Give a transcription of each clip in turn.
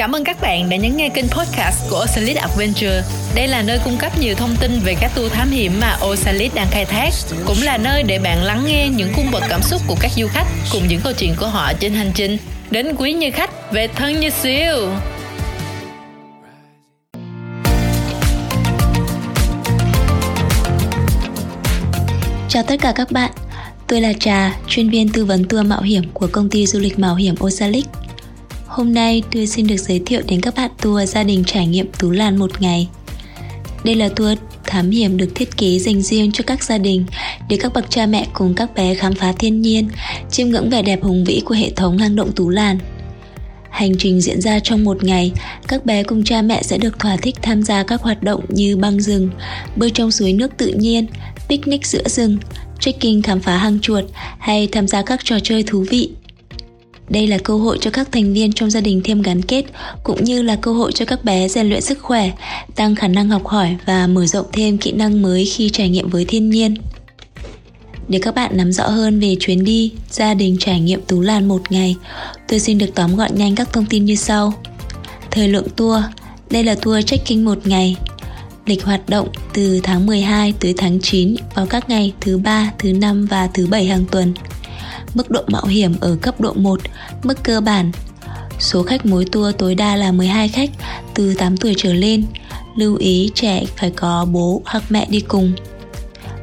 Cảm ơn các bạn đã nhấn nghe kênh podcast của Osalit Adventure. Đây là nơi cung cấp nhiều thông tin về các tour thám hiểm mà Osalit đang khai thác, cũng là nơi để bạn lắng nghe những cung bậc cảm xúc của các du khách cùng những câu chuyện của họ trên hành trình đến quý như khách về thân như siêu. Chào tất cả các bạn, tôi là Trà, chuyên viên tư vấn tour mạo hiểm của công ty du lịch mạo hiểm Osalit. Hôm nay tôi xin được giới thiệu đến các bạn tour gia đình trải nghiệm Tú Lan một ngày. Đây là tour thám hiểm được thiết kế dành riêng cho các gia đình để các bậc cha mẹ cùng các bé khám phá thiên nhiên, chiêm ngưỡng vẻ đẹp hùng vĩ của hệ thống hang động Tú Lan. Hành trình diễn ra trong một ngày, các bé cùng cha mẹ sẽ được thỏa thích tham gia các hoạt động như băng rừng, bơi trong suối nước tự nhiên, picnic giữa rừng, trekking khám phá hang chuột hay tham gia các trò chơi thú vị. Đây là cơ hội cho các thành viên trong gia đình thêm gắn kết, cũng như là cơ hội cho các bé rèn luyện sức khỏe, tăng khả năng học hỏi và mở rộng thêm kỹ năng mới khi trải nghiệm với thiên nhiên. Để các bạn nắm rõ hơn về chuyến đi, gia đình trải nghiệm Tú Lan một ngày, tôi xin được tóm gọn nhanh các thông tin như sau. Thời lượng tour, đây là tour trekking một ngày. Lịch hoạt động từ tháng 12 tới tháng 9 vào các ngày thứ ba, thứ năm và thứ bảy hàng tuần mức độ mạo hiểm ở cấp độ 1, mức cơ bản. Số khách mỗi tour tối đa là 12 khách từ 8 tuổi trở lên. Lưu ý trẻ phải có bố hoặc mẹ đi cùng.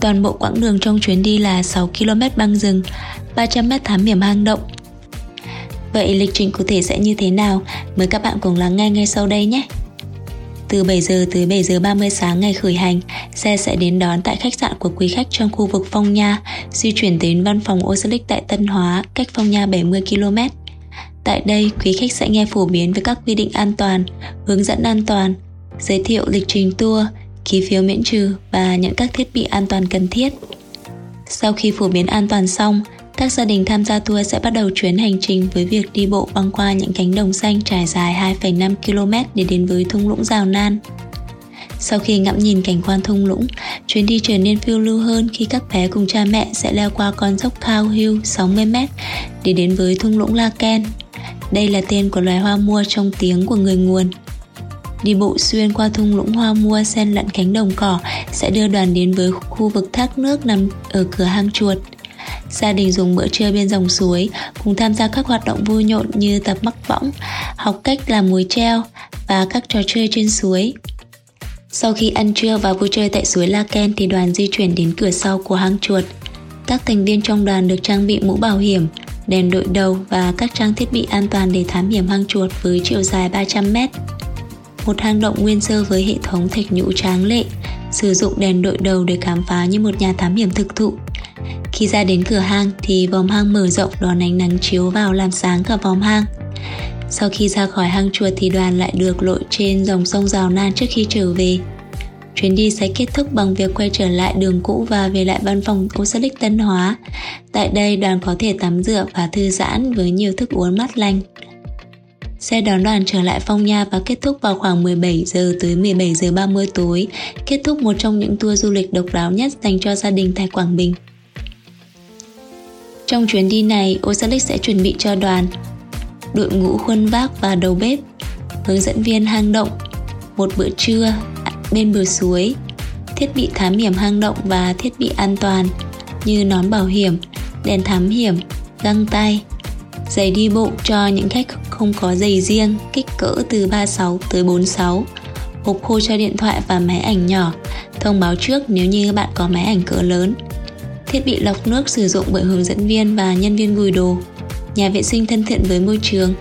Toàn bộ quãng đường trong chuyến đi là 6 km băng rừng, 300 m thám hiểm hang động. Vậy lịch trình cụ thể sẽ như thế nào? Mời các bạn cùng lắng nghe ngay sau đây nhé! Từ 7 giờ tới 7 giờ 30 sáng ngày khởi hành, xe sẽ đến đón tại khách sạn của quý khách trong khu vực Phong Nha, di chuyển đến văn phòng Oceanic tại Tân Hóa, cách Phong Nha 70 km. Tại đây, quý khách sẽ nghe phổ biến về các quy định an toàn, hướng dẫn an toàn, giới thiệu lịch trình tour, ký phiếu miễn trừ và nhận các thiết bị an toàn cần thiết. Sau khi phổ biến an toàn xong, các gia đình tham gia tour sẽ bắt đầu chuyến hành trình với việc đi bộ băng qua những cánh đồng xanh trải dài 2,5 km để đến với thung lũng Rào Nan. Sau khi ngắm nhìn cảnh quan thung lũng, chuyến đi trở nên phiêu lưu hơn khi các bé cùng cha mẹ sẽ leo qua con dốc Khao Hill 60m để đến với thung lũng La Ken. Đây là tên của loài hoa mua trong tiếng của người nguồn. Đi bộ xuyên qua thung lũng hoa mua xen lẫn cánh đồng cỏ sẽ đưa đoàn đến với khu vực thác nước nằm ở cửa hang chuột – Gia đình dùng bữa trưa bên dòng suối, cùng tham gia các hoạt động vui nhộn như tập mắc võng, học cách làm muối treo và các trò chơi trên suối. Sau khi ăn trưa và vui chơi tại suối La Ken thì đoàn di chuyển đến cửa sau của hang chuột. Các thành viên trong đoàn được trang bị mũ bảo hiểm, đèn đội đầu và các trang thiết bị an toàn để thám hiểm hang chuột với chiều dài 300 mét. Một hang động nguyên sơ với hệ thống thạch nhũ tráng lệ, sử dụng đèn đội đầu để khám phá như một nhà thám hiểm thực thụ. Khi ra đến cửa hang thì vòng hang mở rộng đón ánh nắng chiếu vào làm sáng cả vòng hang. Sau khi ra khỏi hang chuột thì đoàn lại được lội trên dòng sông Rào Nan trước khi trở về. Chuyến đi sẽ kết thúc bằng việc quay trở lại đường cũ và về lại văn phòng Oxalic Tân Hóa. Tại đây đoàn có thể tắm rửa và thư giãn với nhiều thức uống mát lành. Xe đón đoàn trở lại Phong Nha và kết thúc vào khoảng 17 giờ tới 17 giờ 30 tối, kết thúc một trong những tour du lịch độc đáo nhất dành cho gia đình tại Quảng Bình. Trong chuyến đi này, Osalit sẽ chuẩn bị cho đoàn đội ngũ khuân vác và đầu bếp, hướng dẫn viên hang động, một bữa trưa bên bờ suối, thiết bị thám hiểm hang động và thiết bị an toàn như nón bảo hiểm, đèn thám hiểm, găng tay, giày đi bộ cho những khách không có giày riêng, kích cỡ từ 36 tới 46, hộp khô cho điện thoại và máy ảnh nhỏ, thông báo trước nếu như bạn có máy ảnh cỡ lớn thiết bị lọc nước sử dụng bởi hướng dẫn viên và nhân viên gùi đồ, nhà vệ sinh thân thiện với môi trường.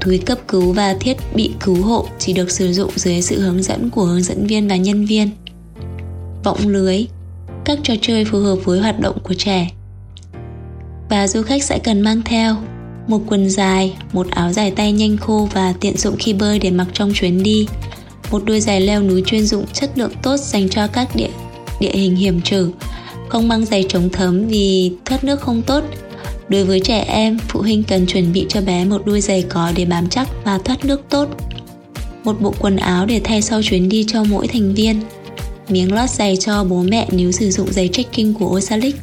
Túi cấp cứu và thiết bị cứu hộ chỉ được sử dụng dưới sự hướng dẫn của hướng dẫn viên và nhân viên. Võng lưới, các trò chơi phù hợp với hoạt động của trẻ. Và du khách sẽ cần mang theo một quần dài, một áo dài tay nhanh khô và tiện dụng khi bơi để mặc trong chuyến đi, một đôi giày leo núi chuyên dụng chất lượng tốt dành cho các địa địa hình hiểm trở không mang giày chống thấm vì thoát nước không tốt. Đối với trẻ em, phụ huynh cần chuẩn bị cho bé một đôi giày có để bám chắc và thoát nước tốt. Một bộ quần áo để thay sau chuyến đi cho mỗi thành viên. Miếng lót giày cho bố mẹ nếu sử dụng giày trekking của Osalic.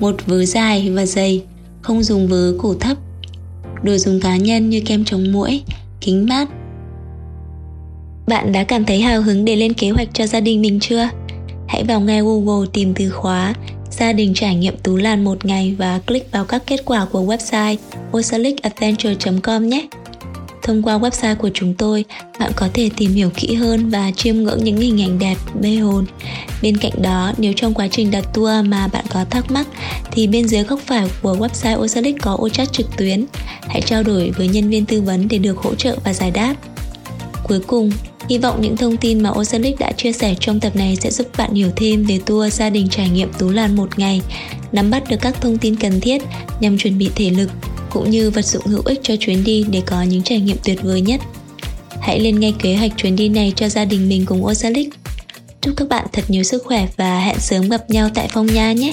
Một vớ dài và dày, không dùng vớ cổ thấp. Đồ dùng cá nhân như kem chống muỗi, Kính mát Bạn đã cảm thấy hào hứng để lên kế hoạch cho gia đình mình chưa? Hãy vào ngay Google tìm từ khóa gia đình trải nghiệm Tú Lan một ngày và click vào các kết quả của website osalicadventure.com nhé. Thông qua website của chúng tôi, bạn có thể tìm hiểu kỹ hơn và chiêm ngưỡng những hình ảnh đẹp, mê hồn. Bên cạnh đó, nếu trong quá trình đặt tour mà bạn có thắc mắc, thì bên dưới góc phải của website Osalic có ô chat trực tuyến. Hãy trao đổi với nhân viên tư vấn để được hỗ trợ và giải đáp. Cuối cùng, Hy vọng những thông tin mà Oceanic đã chia sẻ trong tập này sẽ giúp bạn hiểu thêm về tour gia đình trải nghiệm Tú lan một ngày, nắm bắt được các thông tin cần thiết nhằm chuẩn bị thể lực cũng như vật dụng hữu ích cho chuyến đi để có những trải nghiệm tuyệt vời nhất. Hãy lên ngay kế hoạch chuyến đi này cho gia đình mình cùng Oceanic. Chúc các bạn thật nhiều sức khỏe và hẹn sớm gặp nhau tại Phong Nha nhé!